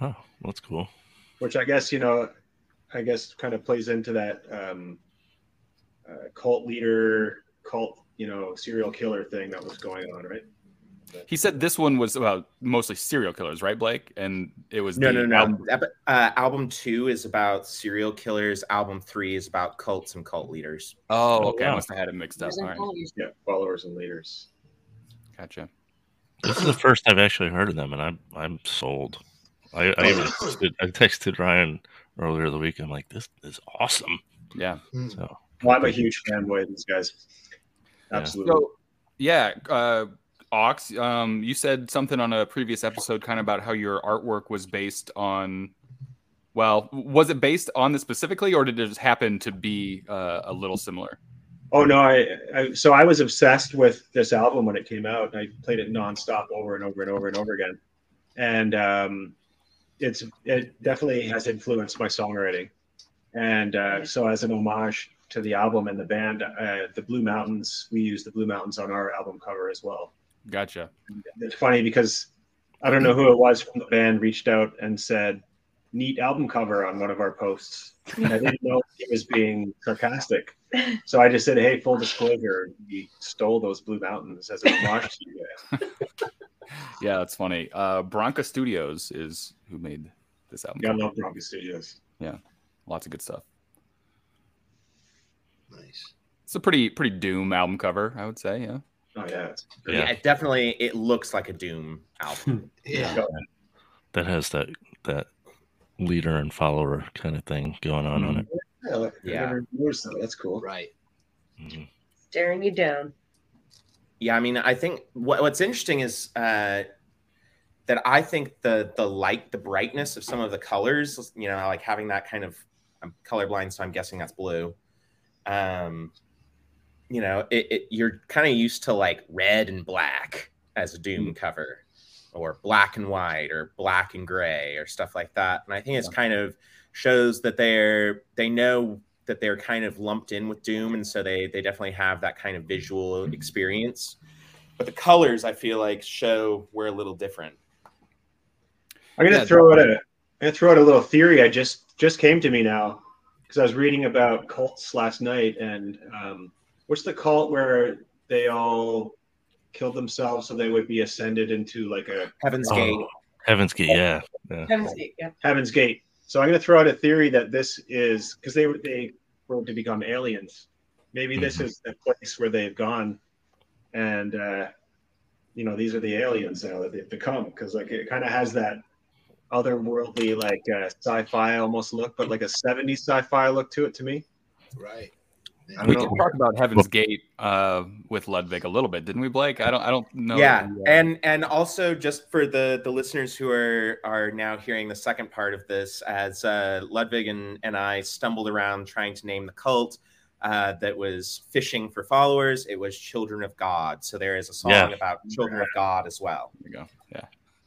Oh, that's cool. which I guess you know, I guess kind of plays into that um, uh, cult leader, cult you know, serial killer thing that was going on, right? He said this one was about mostly serial killers, right, Blake? And it was no, the no, no. album- Uh, album two is about serial killers. Album three is about cults and cult leaders. Oh, okay. I wow. must have had it mixed up. All right, Yeah, followers and leaders. gotcha. This is the first I've actually heard of them, and I'm I'm sold. I, I even [LAUGHS] texted, I texted Ryan earlier the week. I'm like, this is awesome. Yeah. So Well, I'm a huge fanboy of these guys. Yeah. Absolutely. So, yeah, uh, Ox, um, you said something on a previous episode, kind of about how your artwork was based on. Well, was it based on this specifically, or did it just happen to be uh, a little similar? Oh no, I, I so I was obsessed with this album when it came out. And I played it nonstop over and over and over and over again, and um, it's it definitely has influenced my songwriting. And uh, so, as an homage to the album and the band, uh, the Blue Mountains, we use the Blue Mountains on our album cover as well. Gotcha. It's funny because I don't know who it was from the band reached out and said, "Neat album cover" on one of our posts. And I didn't know he was being sarcastic, so I just said, "Hey, full disclosure, we stole those Blue Mountains as a homage to you guys." [LAUGHS] Yeah, that's funny. Uh, Bronca Studios is who made this album. Yeah, I love Bronco Studios. Yeah, Lots of good stuff. Nice. It's a pretty pretty doom album cover, I would say. Yeah. Oh yeah, Yeah, Yeah. it definitely it looks like a Doom album. [LAUGHS] Yeah. that has that that leader and follower kind of thing going on on it. Yeah, I Yeah. never that. That's cool. Right. Mhm. Staring you down. Yeah, I mean, I think what, what's interesting is uh, that I think the the light, the brightness of some of the colors, you know, like having that kind of. I'm colorblind, so I'm guessing that's blue. Um, you know, it, it you're kind of used to like red and black as a Doom cover, or black and white, or black and gray, or stuff like that. And I think it's kind of shows that they're they know that they're kind of lumped in with Doom, and so they they definitely have that kind of visual experience. But the colors, I feel like, show we're a little different. I'm gonna Yeah, throw out a I'm gonna throw out a little theory. I just just came to me now because I was reading about cults last night, and um, what's the cult where they all killed themselves so they would be ascended into like a Heaven's Oh. Gate. Heaven's Gate, yeah. yeah. Heaven's Gate, yeah. Heaven's Gate. So I'm going to throw out a theory that this is because they were they were to become aliens. Maybe this Mhm. is the place where they've gone, and uh, you know these are the aliens now that they've become because like it kind of has that otherworldly like uh, sci-fi almost look, but like a 70s sci-fi look to it to me. Right. I We don't can talk about Heaven's Gate uh, with Ludwig a little bit, didn't we, Blake? I don't. I don't know. yeah, the, uh, and and also just for the the listeners who are are now hearing the second part of this, as uh, Ludwig and and I stumbled around trying to name the cult. Uh, that was fishing for followers. It was Children of God. So there is a song Yeah. about Children of God as well. there you go. Yeah.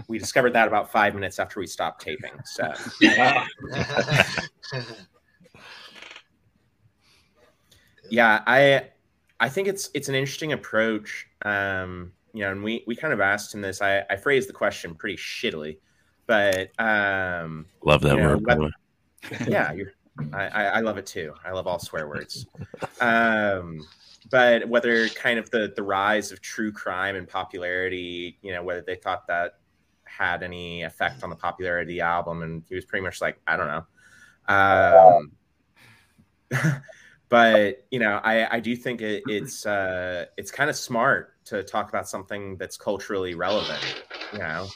We discovered that about five minutes after we stopped taping. So [LAUGHS] yeah i i think it's it's an interesting approach um you know and we we kind of asked him this i i phrased the question pretty shittily but um Love that You know, word, by let- the way. [LAUGHS] yeah you're I, I i love it too i love all swear words um but whether kind of the the rise of true crime and popularity you know whether they thought that had any effect on the popularity of the album and he was pretty much like i don't know. Um [LAUGHS] but you know i i do think it, it's uh it's kind of smart to talk about something that's culturally relevant you know?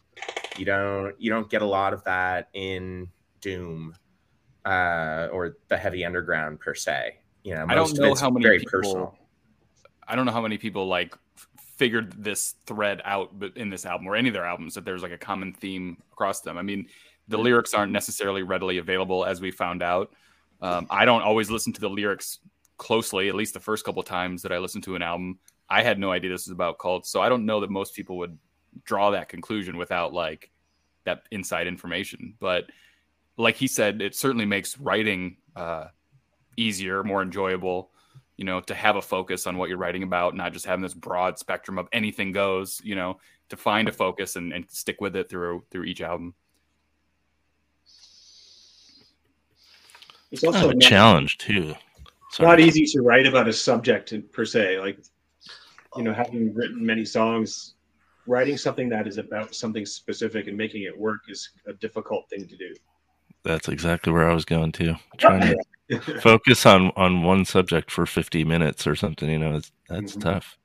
You don't you don't get a lot of that in doom uh or the heavy underground per se you know? I don't know how many very people. personal. I don't know how many people like figured this thread out, but in this album or any of their albums, that there's like a common theme across them. I mean, the lyrics aren't necessarily readily available, as we found out. Um, I don't always listen to the lyrics closely. At least the first couple times that I listened to an album, I had no idea this was about cults. So I don't know that most people would draw that conclusion without like that inside information. But like he said, it certainly makes writing uh, easier, more enjoyable. You know, to have a focus on what you're writing about, not just having this broad spectrum of anything goes. You know, to find a focus and, and stick with it through through each album. It's Kind also of a not, challenge too. it's not easy to write about a subject per se. Like, you know, having written many songs, writing something that is about something specific and making it work is a difficult thing to do. That's exactly where I was going to. Trying to [LAUGHS] [LAUGHS] focus on on one subject for 50 minutes or something, you know, it's, that's Mhm. tough.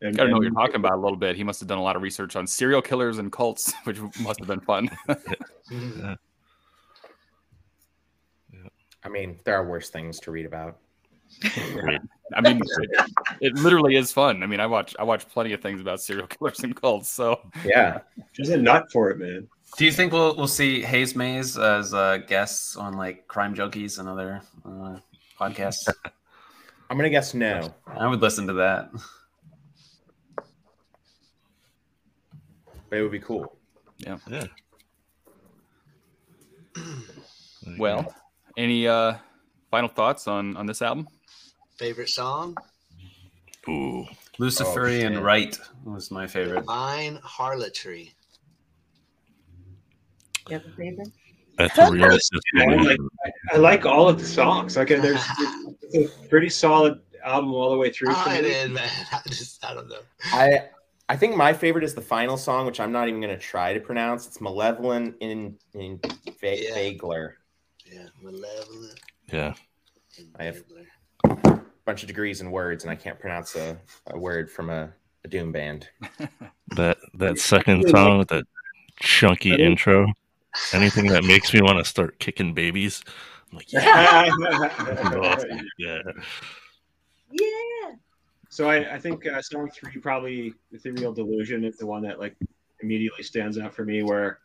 And, Got to know what you're talking about a little bit. He must have done a lot of research on serial killers and cults, [LAUGHS] which must have been fun. [LAUGHS] i mean there are worse things to read about Right. I mean, it, it literally is fun. I mean, I watch I watch plenty of things about serial killers and cults. So yeah She's a nut for it, man. Do you think we'll we'll see Haze Maze as uh, guests on like Crime Junkies and other uh, podcasts? [LAUGHS] i'm gonna guess no I would listen to that. but it would be cool Yeah. Yeah. [CLEARS THROAT] well, any uh final thoughts on on this album? Favorite song? Ooh. Luciferian shit. Right was my favorite. Mine, Harlotry. You have a favorite? That's a real [LAUGHS] I like, I like all of the songs. Like, there's [LAUGHS] it's a pretty solid album all the way through. for I me. did, man. [LAUGHS] I just, I don't know. I I think my favorite is the final song, which I'm not even going to try to pronounce. It's Malevolent in in Va- Yeah. Vagler. Yeah, malevolent. yeah. I have- a Bunch of degrees in words, and I can't pronounce a, a word from a, a doom band. That that second song with that chunky intro, anything that makes me want to start kicking babies, I'm like, yeah. yeah. [LAUGHS] Yeah. So I, I think uh, song three, probably "Ethereal Delusion," is the one that like immediately stands out for me. Where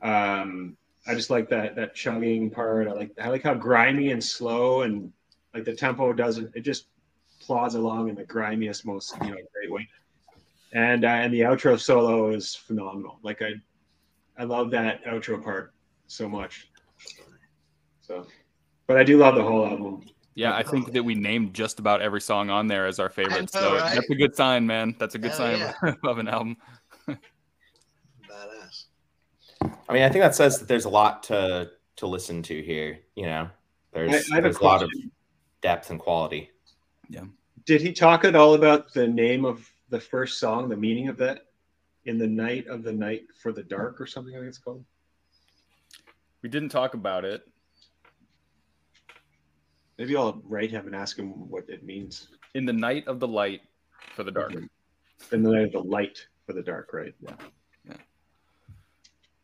um, I just like that that chugging part. I like I like how grimy and slow and like the tempo doesn't. It just plods along in the grimiest, most you know great way. And uh, and the outro solo is phenomenal. Like I I love that outro part so much. So, but I do love the whole album. Yeah, I think that we named just about every song on there as our favorite. know, so right? that's a good sign, man. That's a good Hell sign yeah. [LAUGHS] of an album. Badass. I mean, I think that says that there's a lot to to listen to here. You know, there's I- I have a there's a lot of depth and quality. Yeah. Did he talk at all about the name of the first song, the meaning of that? In the night of the night for the dark, or something. I think it's called. We didn't talk about it. Maybe I'll write him and ask him what it means. In the night of the light for the dark. In the night of the light for the dark, right? Yeah. Yeah.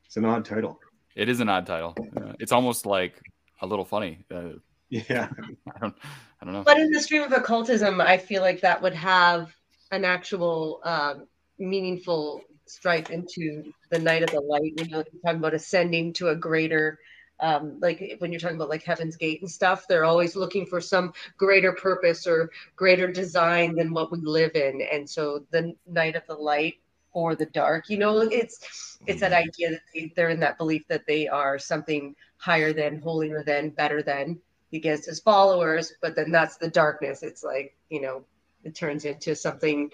It's an odd title. It is an odd title. Uh, it's almost like a little funny. Uh, Yeah. I don't. I don't know. But in the stream of occultism, I feel like that would have an actual um, meaningful stripe into the night of the light. You know, you're talking about ascending to a greater, um, like when you're talking about like Heaven's Gate and stuff, they're always looking for some greater purpose or greater design than what we live in. And so the night of the light or the dark, you know, it's it's that idea that they, they're in that belief that they are something higher than, holier than, better than against his followers, but then that's the darkness. It's like, you know, it turns into something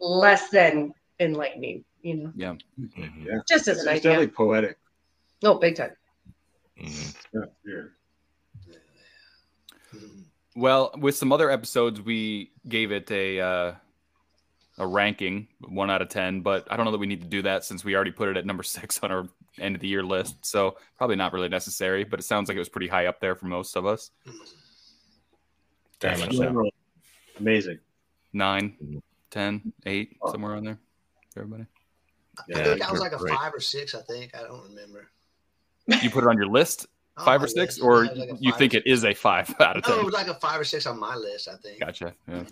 less than enlightening, you know, Yeah. Mhm, Yeah. just as It's, an it's idea. definitely poetic. Oh, big time. mhm. Yeah, yeah. Well, with some other episodes, we gave it a uh, a ranking, one out of ten. But I don't know that we need to do that since we already put it at number [LAUGHS] six on our end of the year list. So probably not really necessary. But it sounds like it was pretty high up there for most of us. Very much so. Amazing. Nine, ten, eight, somewhere on there. For everybody, I think I was like a right. five or six. I think I don't remember. you put it on your list, [LAUGHS] oh, five or six, list, or yeah, like you think it is a five [LAUGHS] out of No, it was like a five or six on my list. I think. Gotcha. Yeah.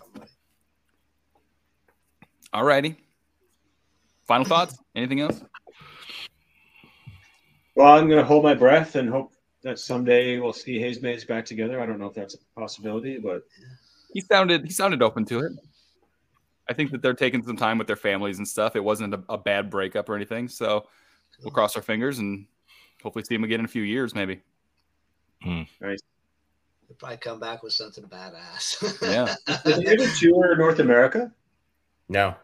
Alrighty. Final thoughts? Anything else? Well, I'm going to hold my breath and hope that someday we'll see Haze Maze back together. I don't know if that's a possibility, but he sounded he sounded open to it. I think that they're taking some time with their families and stuff. It wasn't a, a bad breakup or anything, so we'll cross our fingers and hopefully see him again in a few years, maybe. Hmm. He'll probably come back with something badass. Yeah. [LAUGHS] did they ever tour North America? No,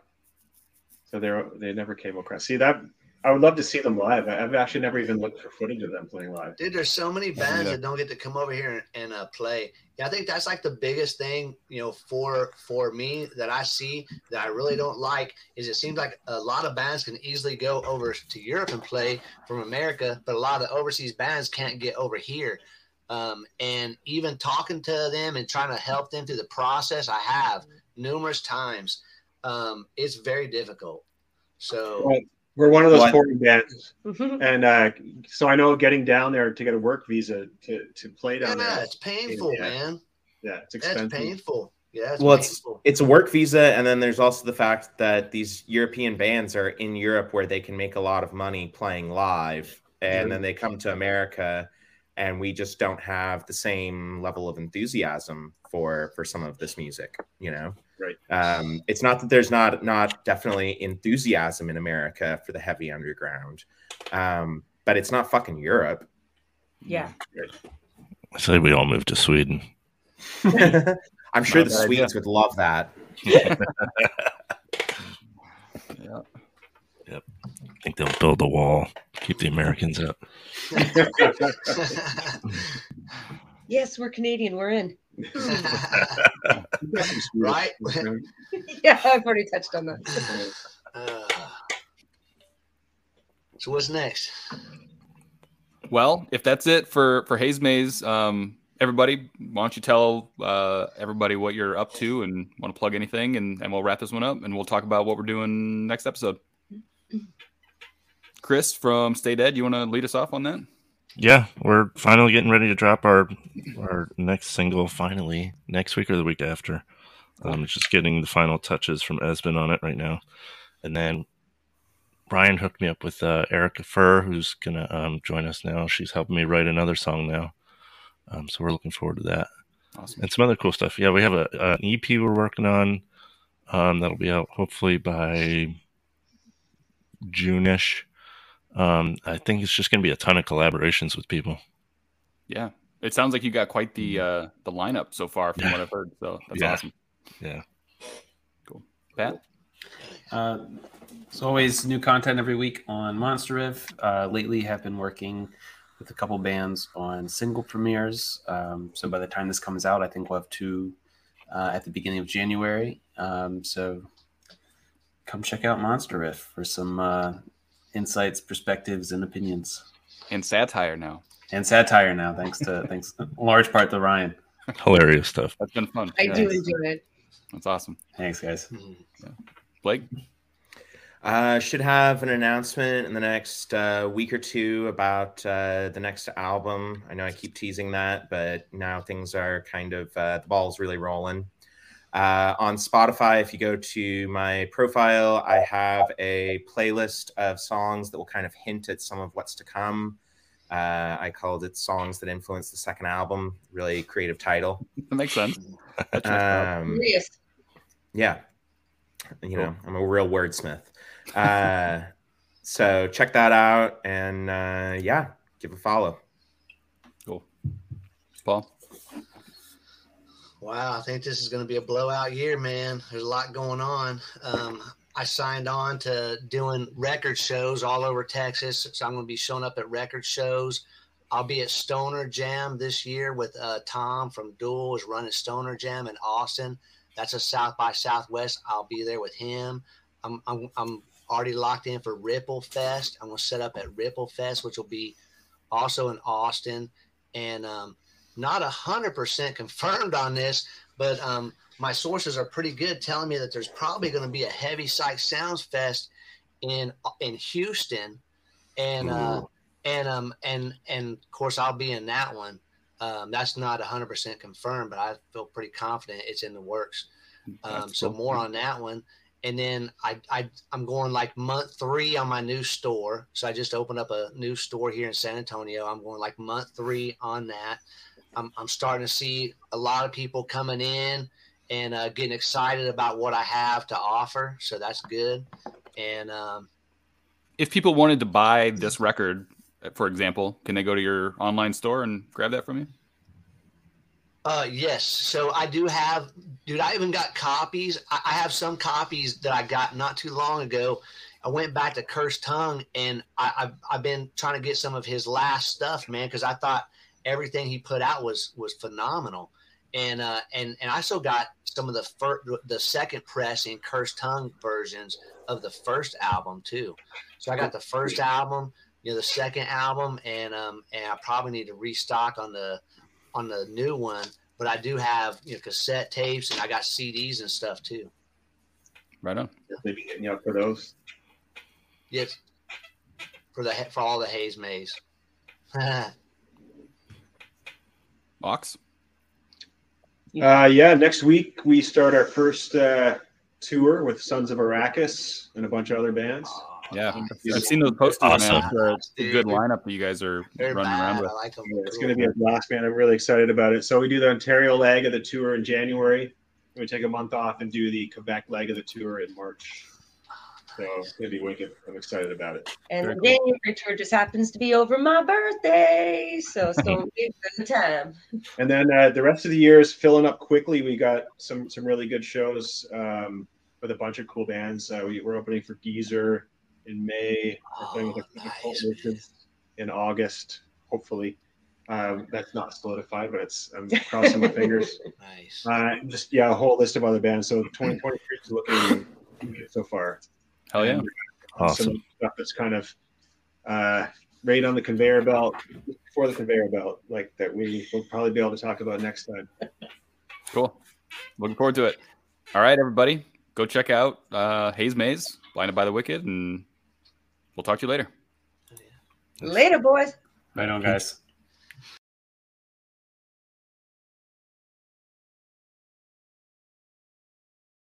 So they they never came across. See that I would love to see them live. I- I've actually never even looked for footage of them playing live. Dude, there's so many bands Yeah. that don't get to come over here and, and uh, play. Yeah, I think that's like the biggest thing, you know, for for me that I see that I really don't like is it seems like a lot of bands can easily go over to Europe and play from America, but a lot of overseas bands can't get over here. Um, and even talking to them and trying to help them through the process, I have numerous times. Um, it's very difficult. So Right. We're one of those What? foreign bands, Mhm. and uh, so I know getting down there to get a work visa to, to play down yeah, there. it's painful, Yeah. man. Yeah, it's expensive. That's painful. Yeah, it's well, it's painful. it's a work visa, and then there's also the fact that these European bands are in Europe where they can make a lot of money playing live, and then they come to America, and we just don't have the same level of enthusiasm for for some of this music. You know, Right. Um, it's not that there's not not definitely enthusiasm in America for the heavy underground, um, but it's not fucking Europe. Yeah. I say we all move to Sweden. [LAUGHS] I'm sure the a bad idea. Swedes would love that. [LAUGHS] Yeah. I think they'll build a wall, keep the Americans out. [LAUGHS] Yes, we're Canadian. We're in. [LAUGHS] right? [LAUGHS] yeah, I've already touched on that. Uh, so what's next? Well, if that's it for for Haze Maze, um, everybody, why don't you tell uh, everybody what you're up to and want to plug anything, and, and we'll wrap this one up, and we'll talk about what we're doing next episode. Chris from Stay Dead, you want to lead us off on that? Yeah, we're finally getting ready to drop our our next single. Finally, next week or the week after. Um, just getting the final touches from Esben on it right now, and then Brian hooked me up with uh, Erica Furr, who's gonna um, join us now. She's helping me write another song now, um, so we're looking forward to that Awesome. and some other cool stuff. Yeah, we have a an EP we're working on um, that'll be out hopefully by June-ish. Um, I think it's just going to be a ton of collaborations with people. Yeah. It sounds like you got quite the uh the lineup so far from Yeah. what I've heard. So [LAUGHS] that's Yeah. awesome. Yeah. Cool. Pat? Uh, as always, new content every week on Monster Riff. Uh, lately, have been working with a couple bands on single premieres. Um, so by the time this comes out, I think we'll have two uh, at the beginning of January. Um, so come check out Monster Riff for some uh, insights, perspectives, and opinions, And satire now. and satire. Now, thanks to thanks in large part to Ryan. Hilarious stuff. That's been fun. I Yeah. do enjoy it. That's awesome. Thanks, guys. Mhm. Blake? Uh, should have an announcement in the next uh, week or two about uh, the next album. I know I keep teasing that, but now things are kind of uh, the ball's really rolling. Uh, on Spotify, if you go to my profile, I have a playlist of songs that will kind of hint at some of what's to come. Uh, I called it "Songs That Influence the Second Album." Really creative title. That makes sense. That checks out. Um, yeah you know i'm a real wordsmith uh [LAUGHS] so check that out and uh yeah give a follow cool. Paul? Wow, I think this is going to be a blowout year, man. There's a lot going on. Um, I signed on to doing record shows all over Texas, so I'm going to be showing up at record shows. I'll be at Stoner Jam this year with uh, Tom from Duel is running Stoner Jam in Austin. That's a South by Southwest. I'll be there with him. I'm I'm, I'm already locked in for Ripple Fest. I'm going to set up at Ripple Fest, which will be also in Austin, and um, not a hundred percent confirmed on this, but um, my sources are pretty good, telling me that there's probably going to be a heavy psych sounds fest in in Houston, and uh, and um and and of course I'll be in that one. Um, that's not a hundred percent confirmed, but I feel pretty confident it's in the works. Um, so cool. more on that one. And then I, I I'm going like month three on my new store. So I just opened up a new store here in San Antonio. I'm going like month three on that. I'm, I'm starting to see a lot of people coming in and uh, getting excited about what I have to offer. So that's good. And um, If people wanted to buy this record, for example, can they go to your online store and grab that from you? Uh, yes. So I do have, dude. I even got copies. I, I have some copies that I got not too long ago. I went back to Cursed Tongue, and I, I've I've been trying to get some of his last stuff, man, because I thought everything he put out was was phenomenal. And uh, and and I still got some of the first, the second pressing Cursed Tongue versions of the first album too. So I got the first album, you know, the second album, and um, and I probably need to restock on the on the new one, but I do have you know cassette tapes and I got CDs and stuff too. Right on. Maybe getting you up for those. Yes, for the for all the Haze Maze. [LAUGHS] Ox? Uh, yeah, next week we start our first uh, tour with Sons of Arrakis and a bunch of other bands. Yeah. Yeah. I've seen those posters, man. Awesome. It's a, it's a good lineup that you guys are They're running bad. around with. I like them. Yeah, it's going to be a blast, man. I'm really excited about it. So we do the Ontario leg of the tour in January. We take a month off and do the Quebec leg of the tour in March. So it's going to be wicked. I'm excited about it. And Very the cool. January tour just happens to be over my birthday. So it's going to be a good time. And then uh, the rest of the year is filling up quickly. We got some some really good shows um, with a bunch of cool bands. Uh, we, we're opening for Geezer in May. We're playing with Oh, the Cult nice, in August, hopefully. Um, that's not solidified, but it's I'm crossing my fingers. [LAUGHS] Nice. Uh, just yeah, a whole list of other bands. So 2023 is looking good so far. Hell yeah. Awesome. Some stuff that's kind of uh, right on the conveyor belt, before the conveyor belt, like that we will probably be able to talk about next time. Cool. Looking forward to it. All right, everybody. Go check out uh, Haze Maze, Blinded by the Wicked, and we'll talk to you later. Later, boys. Right on, guys.